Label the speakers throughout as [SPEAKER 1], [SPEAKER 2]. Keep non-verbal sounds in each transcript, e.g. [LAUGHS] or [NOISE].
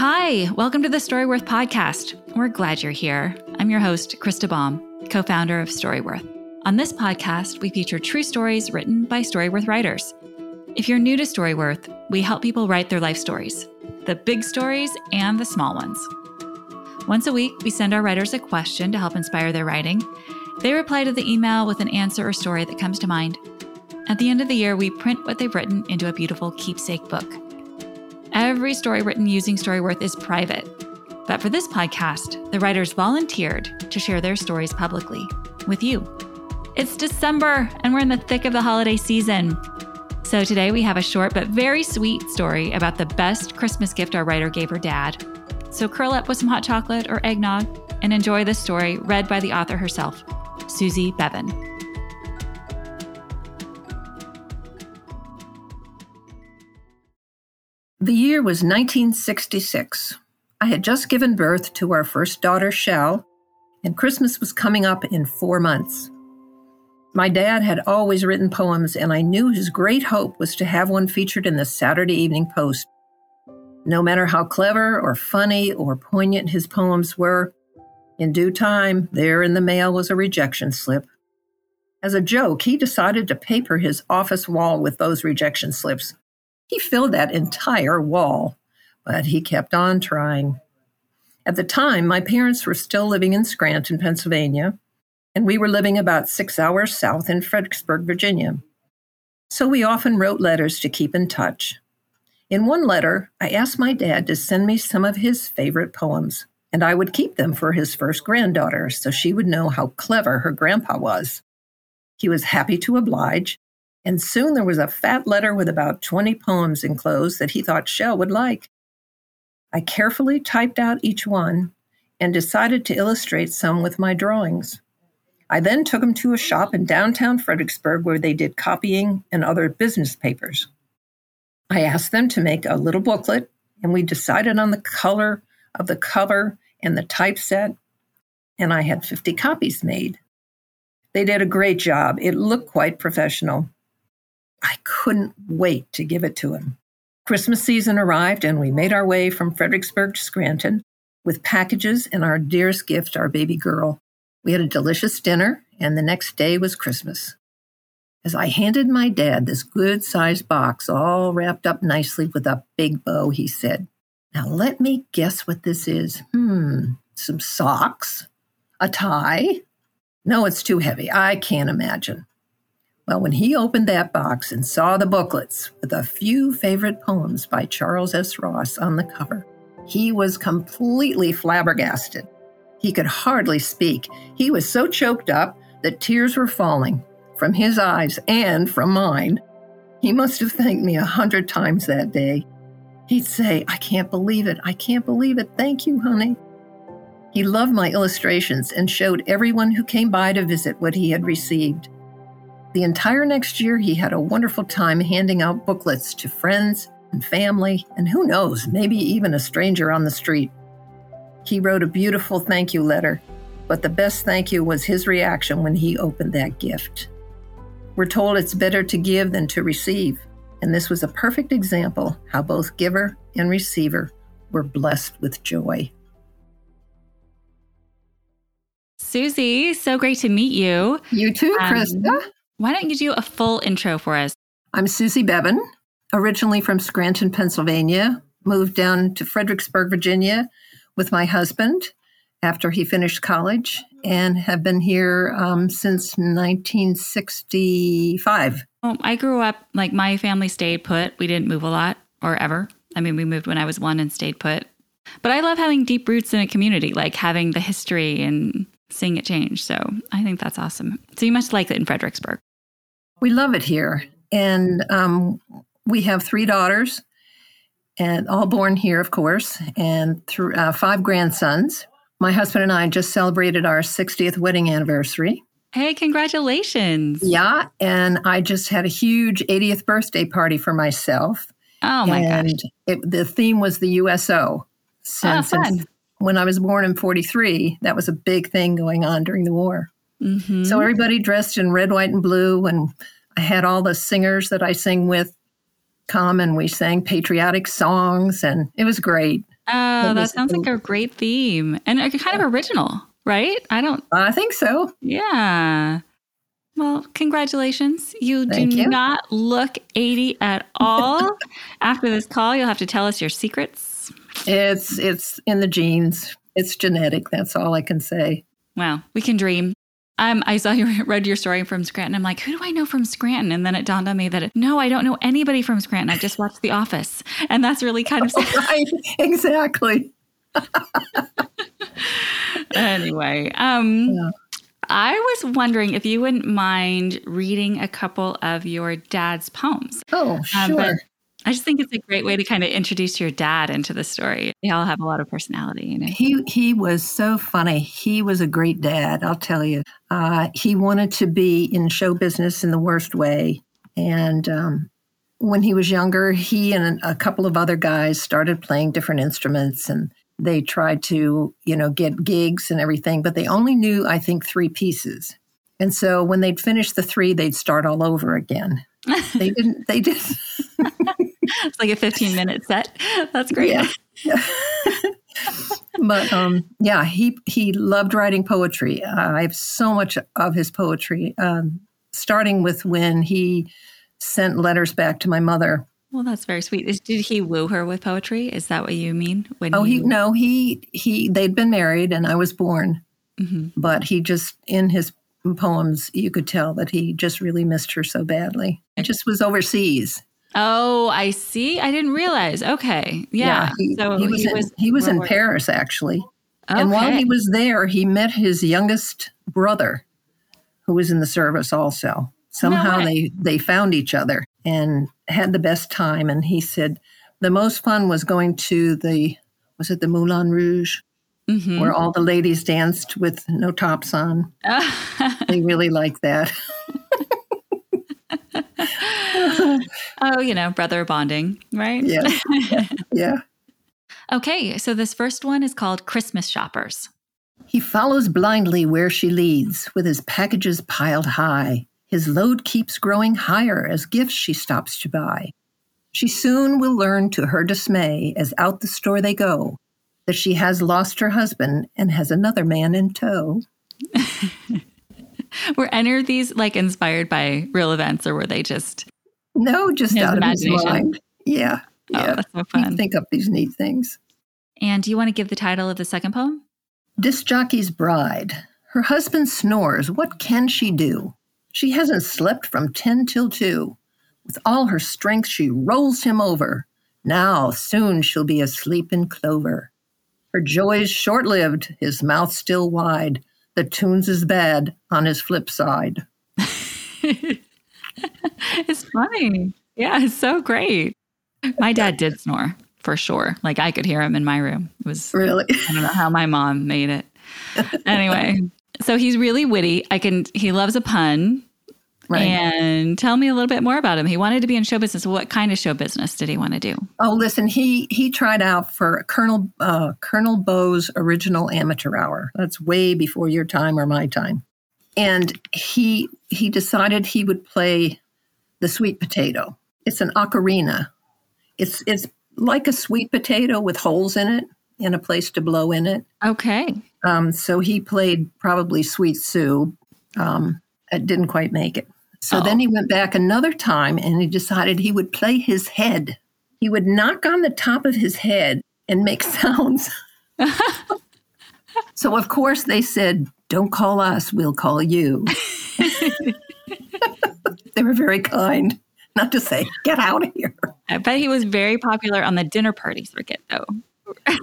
[SPEAKER 1] Hi, welcome to the Storyworth podcast. We're glad you're here. I'm your host, Krista Baum, co founder of Storyworth. On this podcast, we feature true stories written by Storyworth writers. If you're new to Storyworth, we help people write their life stories the big stories and the small ones. Once a week, we send our writers a question to help inspire their writing. They reply to the email with an answer or story that comes to mind. At the end of the year, we print what they've written into a beautiful keepsake book. Every story written using Storyworth is private. But for this podcast, the writers volunteered to share their stories publicly with you. It's December, and we're in the thick of the holiday season. So today we have a short but very sweet story about the best Christmas gift our writer gave her dad. So curl up with some hot chocolate or eggnog and enjoy this story read by the author herself, Susie Bevan.
[SPEAKER 2] The year was 1966. I had just given birth to our first daughter, Shell, and Christmas was coming up in four months. My dad had always written poems, and I knew his great hope was to have one featured in the Saturday Evening Post. No matter how clever or funny or poignant his poems were, in due time, there in the mail was a rejection slip. As a joke, he decided to paper his office wall with those rejection slips. He filled that entire wall, but he kept on trying. At the time, my parents were still living in Scranton, Pennsylvania, and we were living about six hours south in Fredericksburg, Virginia. So we often wrote letters to keep in touch. In one letter, I asked my dad to send me some of his favorite poems, and I would keep them for his first granddaughter so she would know how clever her grandpa was. He was happy to oblige, and soon there was a fat letter with about 20 poems enclosed that he thought Shell would like. I carefully typed out each one and decided to illustrate some with my drawings. I then took them to a shop in downtown Fredericksburg where they did copying and other business papers. I asked them to make a little booklet, and we decided on the color of the cover and the typeset, and I had 50 copies made. They did a great job. It looked quite professional. I couldn't wait to give it to him. Christmas season arrived, and we made our way from Fredericksburg to Scranton with packages and our dearest gift, our baby girl. We had a delicious dinner, and the next day was Christmas. As I handed my dad this good sized box, all wrapped up nicely with a big bow, he said, Now let me guess what this is. Hmm, some socks? A tie? No, it's too heavy. I can't imagine. Well, when he opened that box and saw the booklets with a few favorite poems by Charles S. Ross on the cover, he was completely flabbergasted. He could hardly speak. He was so choked up that tears were falling from his eyes and from mine. He must have thanked me a hundred times that day. He'd say, I can't believe it. I can't believe it. Thank you, honey. He loved my illustrations and showed everyone who came by to visit what he had received. The entire next year, he had a wonderful time handing out booklets to friends and family, and who knows, maybe even a stranger on the street. He wrote a beautiful thank you letter, but the best thank you was his reaction when he opened that gift. We're told it's better to give than to receive, and this was a perfect example how both giver and receiver were blessed with joy.
[SPEAKER 1] Susie, so great to meet you.
[SPEAKER 2] You too, um, Krista.
[SPEAKER 1] Why don't you do a full intro for us?
[SPEAKER 2] I'm Susie Bevan, originally from Scranton, Pennsylvania, moved down to Fredericksburg, Virginia with my husband after he finished college and have been here um, since 1965.
[SPEAKER 1] Well, I grew up, like my family stayed put. We didn't move a lot or ever. I mean, we moved when I was one and stayed put. But I love having deep roots in a community, like having the history and seeing it change. So I think that's awesome. So you must like it in Fredericksburg.
[SPEAKER 2] We love it here. And um, we have three daughters and all born here, of course, and th- uh, five grandsons. My husband and I just celebrated our 60th wedding anniversary.
[SPEAKER 1] Hey, congratulations.
[SPEAKER 2] Yeah. And I just had a huge 80th birthday party for myself.
[SPEAKER 1] Oh, my and gosh.
[SPEAKER 2] It, the theme was the USO.
[SPEAKER 1] Since, oh, since
[SPEAKER 2] when I was born in 43, that was a big thing going on during the war. Mm-hmm. So everybody dressed in red, white, and blue. And I had all the singers that I sing with come and we sang patriotic songs and it was great.
[SPEAKER 1] Oh, that sounds like a great theme and kind of original, right? I don't.
[SPEAKER 2] I think so.
[SPEAKER 1] Yeah. Well, congratulations. You Thank do you. not look 80 at all. [LAUGHS] After this call, you'll have to tell us your secrets.
[SPEAKER 2] It's it's in the genes. It's genetic. That's all I can say.
[SPEAKER 1] Wow, we can dream. Um, I saw you [LAUGHS] read your story from Scranton. I'm like, who do I know from Scranton? And then it dawned on me that it, no, I don't know anybody from Scranton. I just watched The Office, and that's really kind of
[SPEAKER 2] sad. [LAUGHS] right. Exactly. [LAUGHS]
[SPEAKER 1] anyway, um, yeah. I was wondering if you wouldn't mind reading a couple of your dad's poems.
[SPEAKER 2] Oh, sure. Um,
[SPEAKER 1] I just think it's a great way to kind of introduce your dad into the story. They all have a lot of personality. You know?
[SPEAKER 2] He he was so funny. He was a great dad. I'll tell you. Uh, he wanted to be in show business in the worst way, and um, when he was younger, he and a couple of other guys started playing different instruments and they tried to, you know, get gigs and everything, but they only knew, I think, three pieces. And so when they'd finish the three, they'd start all over again. [LAUGHS] they didn't, they did. [LAUGHS]
[SPEAKER 1] it's like a 15 minute set. That's great.
[SPEAKER 2] Yeah. [LAUGHS] but um, yeah, he, he loved writing poetry. Uh, I have so much of his poetry, um, starting with when he sent letters back to my mother
[SPEAKER 1] well, that's very sweet. Did he woo her with poetry? Is that what you mean?
[SPEAKER 2] When oh, he no, he he they'd been married and I was born, mm-hmm. but he just in his poems you could tell that he just really missed her so badly. It just was overseas.
[SPEAKER 1] Oh, I see. I didn't realize. Okay, yeah. yeah
[SPEAKER 2] he, so he was he in, was, he was in Paris actually, okay. and while he was there, he met his youngest brother, who was in the service also. Somehow no they they found each other and had the best time. And he said the most fun was going to the was it the Moulin Rouge, mm-hmm. where all the ladies danced with no tops on. [LAUGHS] they really like that. [LAUGHS]
[SPEAKER 1] oh, you know, brother bonding, right?
[SPEAKER 2] Yeah. yeah. [LAUGHS] yeah.
[SPEAKER 1] Okay, so this first one is called Christmas Shoppers.
[SPEAKER 2] He follows blindly where she leads, with his packages piled high. His load keeps growing higher as gifts she stops to buy. She soon will learn to her dismay as out the store they go that she has lost her husband and has another man in tow. [LAUGHS]
[SPEAKER 1] were any of these like inspired by real events or were they just
[SPEAKER 2] No, just out of his mind. Yeah. Oh, yeah.
[SPEAKER 1] that's so fun.
[SPEAKER 2] think up these neat things.
[SPEAKER 1] And do you want to give the title of the second poem?
[SPEAKER 2] Disc jockey's bride. Her husband snores. What can she do? She hasn't slept from 10 till 2. With all her strength, she rolls him over. Now, soon she'll be asleep in clover. Her joy's short lived, his mouth still wide. The tunes is bad on his flip side. [LAUGHS] [LAUGHS]
[SPEAKER 1] it's funny. Yeah, it's so great. My dad did snore for sure. Like I could hear him in my room. It was
[SPEAKER 2] really,
[SPEAKER 1] I don't know how my mom made it. Anyway, so he's really witty. I can. He loves a pun. Right. And tell me a little bit more about him. He wanted to be in show business. What kind of show business did he want to do?
[SPEAKER 2] Oh, listen, he he tried out for Colonel uh, Colonel Bowes' original amateur hour. That's way before your time or my time. And he he decided he would play the sweet potato. It's an ocarina. It's it's like a sweet potato with holes in it and a place to blow in it.
[SPEAKER 1] Okay.
[SPEAKER 2] Um, so he played probably Sweet Sue. Um, it didn't quite make it. So oh. then he went back another time and he decided he would play his head. He would knock on the top of his head and make [LAUGHS] sounds. [LAUGHS] so, of course, they said, Don't call us, we'll call you. [LAUGHS] they were very kind, not to say, Get out of here.
[SPEAKER 1] I bet he was very popular on the dinner party circuit, though.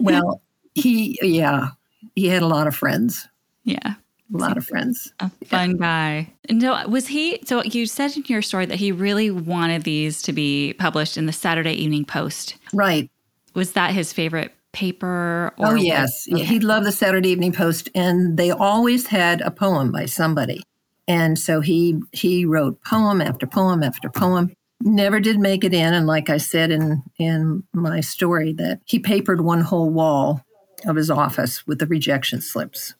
[SPEAKER 2] well, [LAUGHS] he, yeah, he had a lot of friends.
[SPEAKER 1] Yeah.
[SPEAKER 2] A lot of friends.
[SPEAKER 1] A fun yeah. guy. And so uh, was he so you said in your story that he really wanted these to be published in the Saturday Evening Post.
[SPEAKER 2] Right.
[SPEAKER 1] Was that his favorite paper
[SPEAKER 2] Oh yes. Okay. He loved the Saturday Evening Post and they always had a poem by somebody. And so he he wrote poem after poem after poem never did make it in and like i said in in my story that he papered one whole wall of his office with the rejection slips.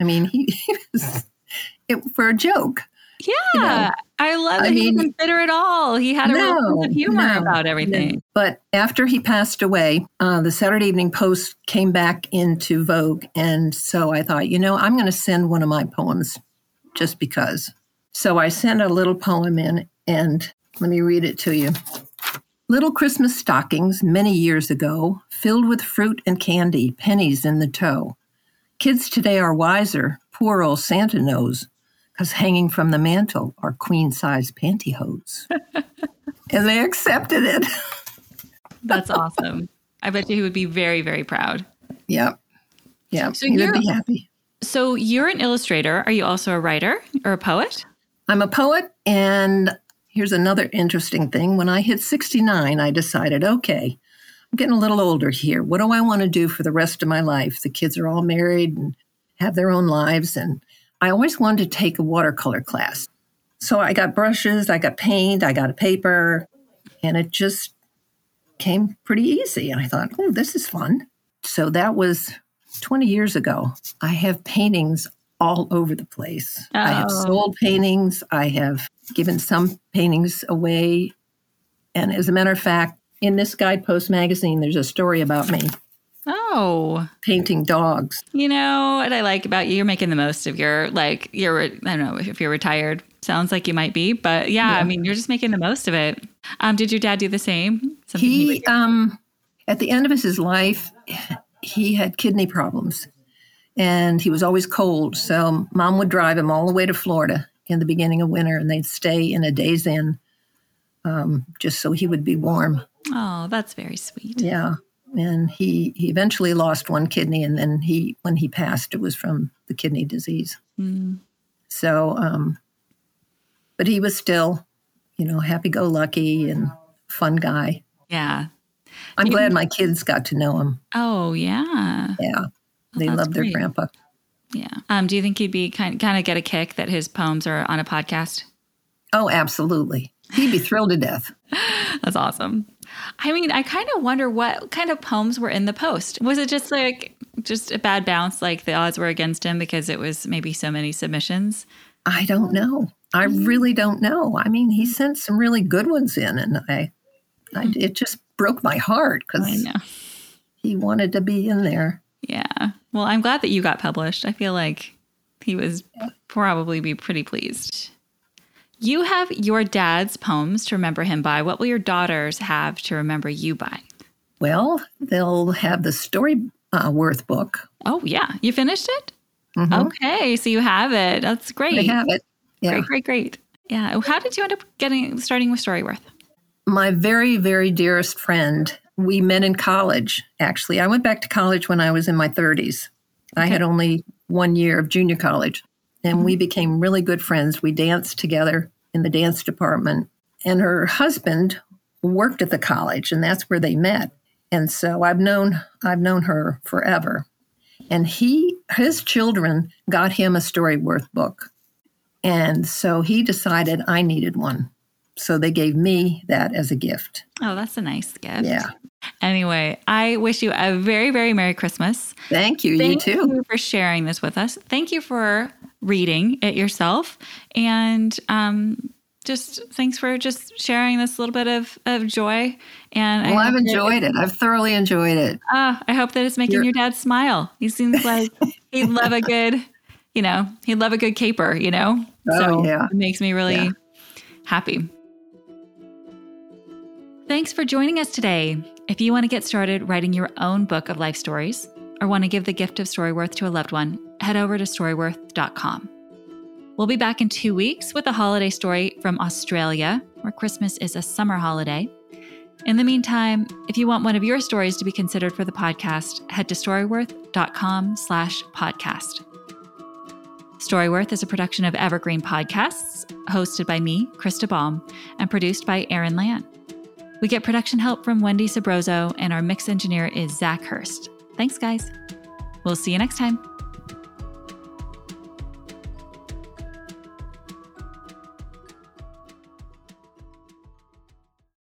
[SPEAKER 2] I mean, he, [LAUGHS] he was it, for a joke.
[SPEAKER 1] Yeah. You know? I love it. He didn't consider it all. He had a no, sense of humor no, about everything. No.
[SPEAKER 2] But after he passed away, uh, the Saturday Evening Post came back into vogue. And so I thought, you know, I'm going to send one of my poems just because. So I sent a little poem in, and let me read it to you. Little Christmas stockings many years ago, filled with fruit and candy, pennies in the toe. Kids today are wiser, poor old Santa knows hanging from the mantle are queen size pantyhose. [LAUGHS] and they accepted it.
[SPEAKER 1] That's [LAUGHS] awesome. I bet you he would be very, very proud.
[SPEAKER 2] Yep. Yeah. So he would be happy.
[SPEAKER 1] So you're an illustrator. Are you also a writer or a poet?
[SPEAKER 2] I'm a poet. And here's another interesting thing. When I hit 69, I decided, okay, I'm getting a little older here. What do I want to do for the rest of my life? The kids are all married and have their own lives. And I always wanted to take a watercolor class. So I got brushes, I got paint, I got a paper, and it just came pretty easy. And I thought, oh, this is fun. So that was 20 years ago. I have paintings all over the place. Oh. I have oh. sold paintings, I have given some paintings away. And as a matter of fact, in this Guidepost magazine, there's a story about me.
[SPEAKER 1] Oh,
[SPEAKER 2] painting dogs.
[SPEAKER 1] You know what I like about you? You're making the most of your like you're I don't know if you're retired. Sounds like you might be, but yeah, yeah. I mean you're just making the most of it. Um, did your dad do the same?
[SPEAKER 2] Something he, he um at the end of his life, he had kidney problems, and he was always cold. So mom would drive him all the way to Florida in the beginning of winter, and they'd stay in a Days Inn, um, just so he would be warm.
[SPEAKER 1] Oh, that's very sweet.
[SPEAKER 2] Yeah and he he eventually lost one kidney and then he when he passed it was from the kidney disease. Mm. so um but he was still you know happy-go-lucky and fun guy.
[SPEAKER 1] Yeah.
[SPEAKER 2] I'm you, glad my kids got to know him.
[SPEAKER 1] Oh yeah.
[SPEAKER 2] Yeah. They well, love their grandpa.
[SPEAKER 1] Yeah. Um do you think he'd be kind kind of get a kick that his poems are on a podcast?
[SPEAKER 2] Oh absolutely. He'd be thrilled to death. [LAUGHS]
[SPEAKER 1] That's awesome I mean, I kind of wonder what kind of poems were in the post. Was it just like just a bad bounce, like the odds were against him because it was maybe so many submissions?
[SPEAKER 2] I don't know. I really don't know. I mean, he sent some really good ones in, and I, I mm-hmm. it just broke my heart because he wanted to be in there.
[SPEAKER 1] Yeah. Well, I'm glad that you got published. I feel like he was probably be pretty pleased. You have your dad's poems to remember him by. What will your daughters have to remember you by?
[SPEAKER 2] Well, they'll have the story uh, worth book.
[SPEAKER 1] Oh yeah, you finished it. Mm-hmm. Okay, so you have it. That's great.
[SPEAKER 2] I have it.
[SPEAKER 1] Yeah. Great, great, great. Yeah. How did you end up getting starting with Storyworth?
[SPEAKER 2] My very, very dearest friend. We met in college. Actually, I went back to college when I was in my 30s. Okay. I had only one year of junior college and we mm-hmm. became really good friends. We danced together in the dance department. And her husband worked at the college, and that's where they met. And so I've known I've known her forever. And he his children got him a Storyworth book. And so he decided I needed one. So they gave me that as a gift.
[SPEAKER 1] Oh, that's a nice gift.
[SPEAKER 2] Yeah.
[SPEAKER 1] Anyway, I wish you a very, very Merry Christmas.
[SPEAKER 2] Thank you.
[SPEAKER 1] Thank
[SPEAKER 2] you too.
[SPEAKER 1] You for sharing this with us. Thank you for reading it yourself. And um, just thanks for just sharing this little bit of, of joy. And
[SPEAKER 2] well, I've enjoyed it. I've thoroughly enjoyed it.
[SPEAKER 1] Uh, I hope that it's making You're- your dad smile. He seems [LAUGHS] like he'd love a good, you know, he'd love a good caper, you know?
[SPEAKER 2] Oh, so yeah.
[SPEAKER 1] it makes me really yeah. happy. Thanks for joining us today. If you want to get started writing your own book of life stories or want to give the gift of Storyworth to a loved one, head over to storyworth.com. We'll be back in two weeks with a holiday story from Australia, where Christmas is a summer holiday. In the meantime, if you want one of your stories to be considered for the podcast, head to storyworth.com slash podcast. Storyworth is a production of Evergreen Podcasts, hosted by me, Krista Baum, and produced by Aaron Land. We get production help from Wendy Sabroso, and our mix engineer is Zach Hurst. Thanks, guys. We'll see you next time.